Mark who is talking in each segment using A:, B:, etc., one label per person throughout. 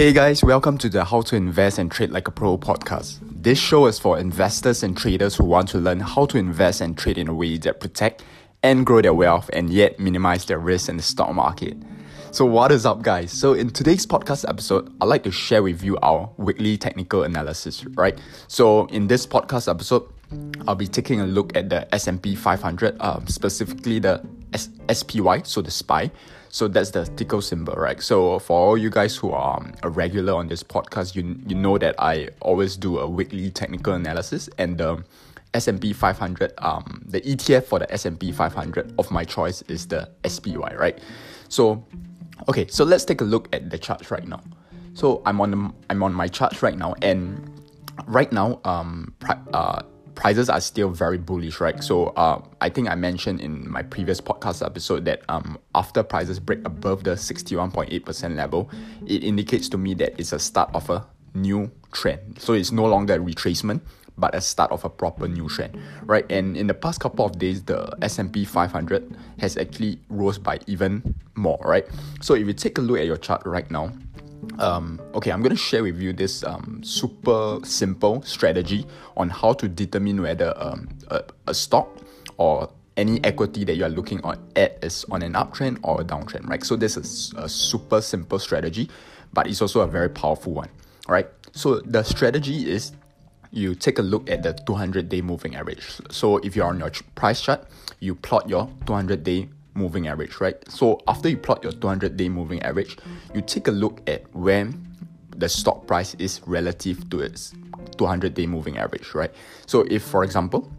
A: Hey guys, welcome to the How to Invest and Trade Like a Pro podcast. This show is for investors and traders who want to learn how to invest and trade in a way that protect and grow their wealth and yet minimize their risk in the stock market. So, what is up, guys? So, in today's podcast episode, I'd like to share with you our weekly technical analysis, right? So, in this podcast episode, I'll be taking a look at the S&P 500, uh, specifically the S- SPY, so the SPY. So that's the ticker symbol, right? So for all you guys who are um, a regular on this podcast, you you know that I always do a weekly technical analysis and the S&P 500, um, the ETF for the S&P 500 of my choice is the SPY, right? So, okay, so let's take a look at the charts right now. So I'm on the, I'm on my charts right now, and right now, um, uh, prices are still very bullish, right? So uh, I think I mentioned in my previous podcast episode that um, after prices break above the 61.8% level, it indicates to me that it's a start of a new trend. So it's no longer a retracement, but a start of a proper new trend, right? And in the past couple of days, the S&P 500 has actually rose by even more, right? So if you take a look at your chart right now, um, okay, I'm going to share with you this um, super simple strategy on how to determine whether um, a, a stock or any equity that you are looking at is on an uptrend or a downtrend, right? So this is a super simple strategy, but it's also a very powerful one, right? So the strategy is you take a look at the 200 day moving average. So if you're on your price chart, you plot your 200 day moving average, right? So after you plot your 200 day moving average, you take a look at when the stock price is relative to its 200 day moving average, right? So if, for example,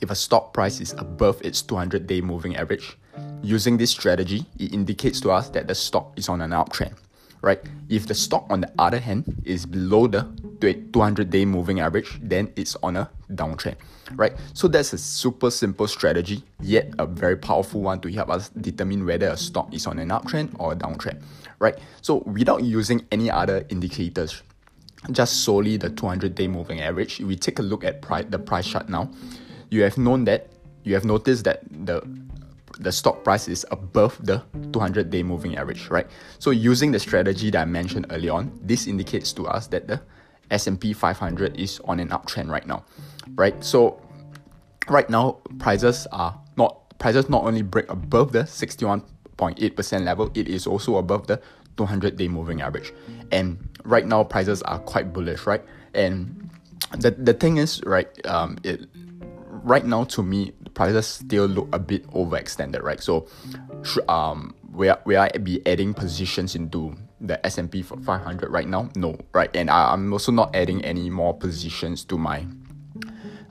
A: if a stock price is above its 200 day moving average, using this strategy, it indicates to us that the stock is on an uptrend, right? If the stock, on the other hand, is below the 200 day moving average, then it's on a downtrend, right? So that's a super simple strategy, yet a very powerful one to help us determine whether a stock is on an uptrend or a downtrend, right? So without using any other indicators, just solely the 200 day moving average, we take a look at price, the price chart now, you have known that, you have noticed that the the stock price is above the 200 day moving average, right? So using the strategy that I mentioned earlier on, this indicates to us that the S&P 500 is on an uptrend right now, right? So right now prices are not prices not only break above the 61.8% level, it is also above the 200 day moving average. And right now prices are quite bullish, right? And the the thing is, right, um, it right now to me the prices still look a bit overextended, right? So, um, will will I be adding positions into the S&P 500 right now? No, right? And I, I'm also not adding any more positions to my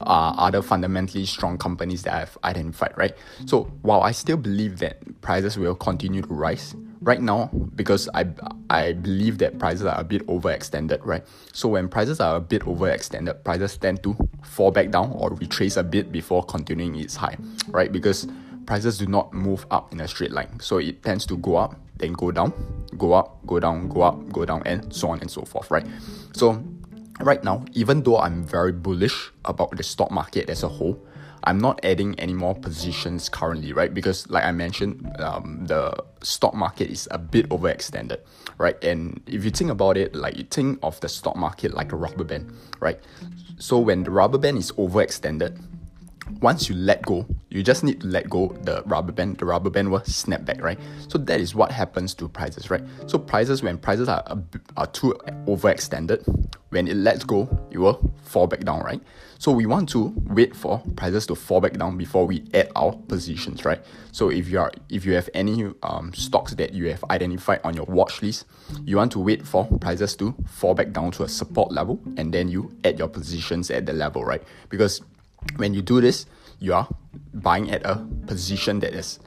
A: uh, other fundamentally strong companies that I've identified, right? So while I still believe that prices will continue to rise, right now, because I, I believe that prices are a bit overextended, right? So when prices are a bit overextended, prices tend to fall back down or retrace a bit before continuing its high, right? Because prices do not move up in a straight line. So it tends to go up, then go down, go up, go down, go up, go down, and so on and so forth, right? So right now, even though I'm very bullish about the stock market as a whole, I'm not adding any more positions currently, right? Because, like I mentioned, um, the stock market is a bit overextended, right? And if you think about it, like you think of the stock market like a rubber band, right? So when the rubber band is overextended, once you let go, you just need to let go the rubber band, the rubber band will snap back, right? So that is what happens to prices, right? So prices, when prices are, are too overextended, when it lets go, it will fall back down, right? So we want to wait for prices to fall back down before we add our positions, right? So if you are if you have any um, stocks that you have identified on your watch list, you want to wait for prices to fall back down to a support level, and then you add your positions at the level, right? Because when you do this, you are buying at a position that is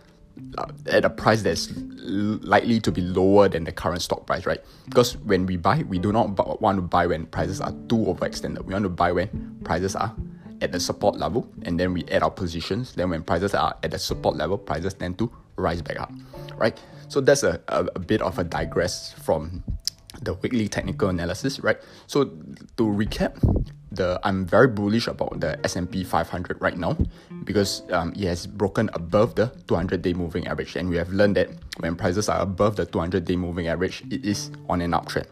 A: uh, at a price that's likely to be lower than the current stock price, right? Because when we buy, we do not want to buy when prices are too overextended. We want to buy when prices are at the support level, and then we add our positions. Then when prices are at the support level, prices tend to rise back up, right? So that's a, a, a bit of a digress from the weekly technical analysis, right? So to recap, the I'm very bullish about the S&P 500 right now because um, it has broken above the 200-day moving average, and we have learned that when prices are above the 200-day moving average, it is on an uptrend.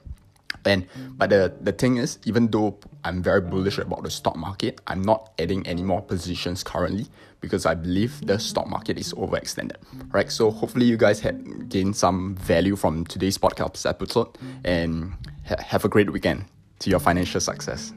A: And but the the thing is, even though I'm very bullish about the stock market, I'm not adding any more positions currently because I believe the stock market is overextended. Right. So hopefully you guys have gained some value from today's podcast episode and ha- have a great weekend to your financial success.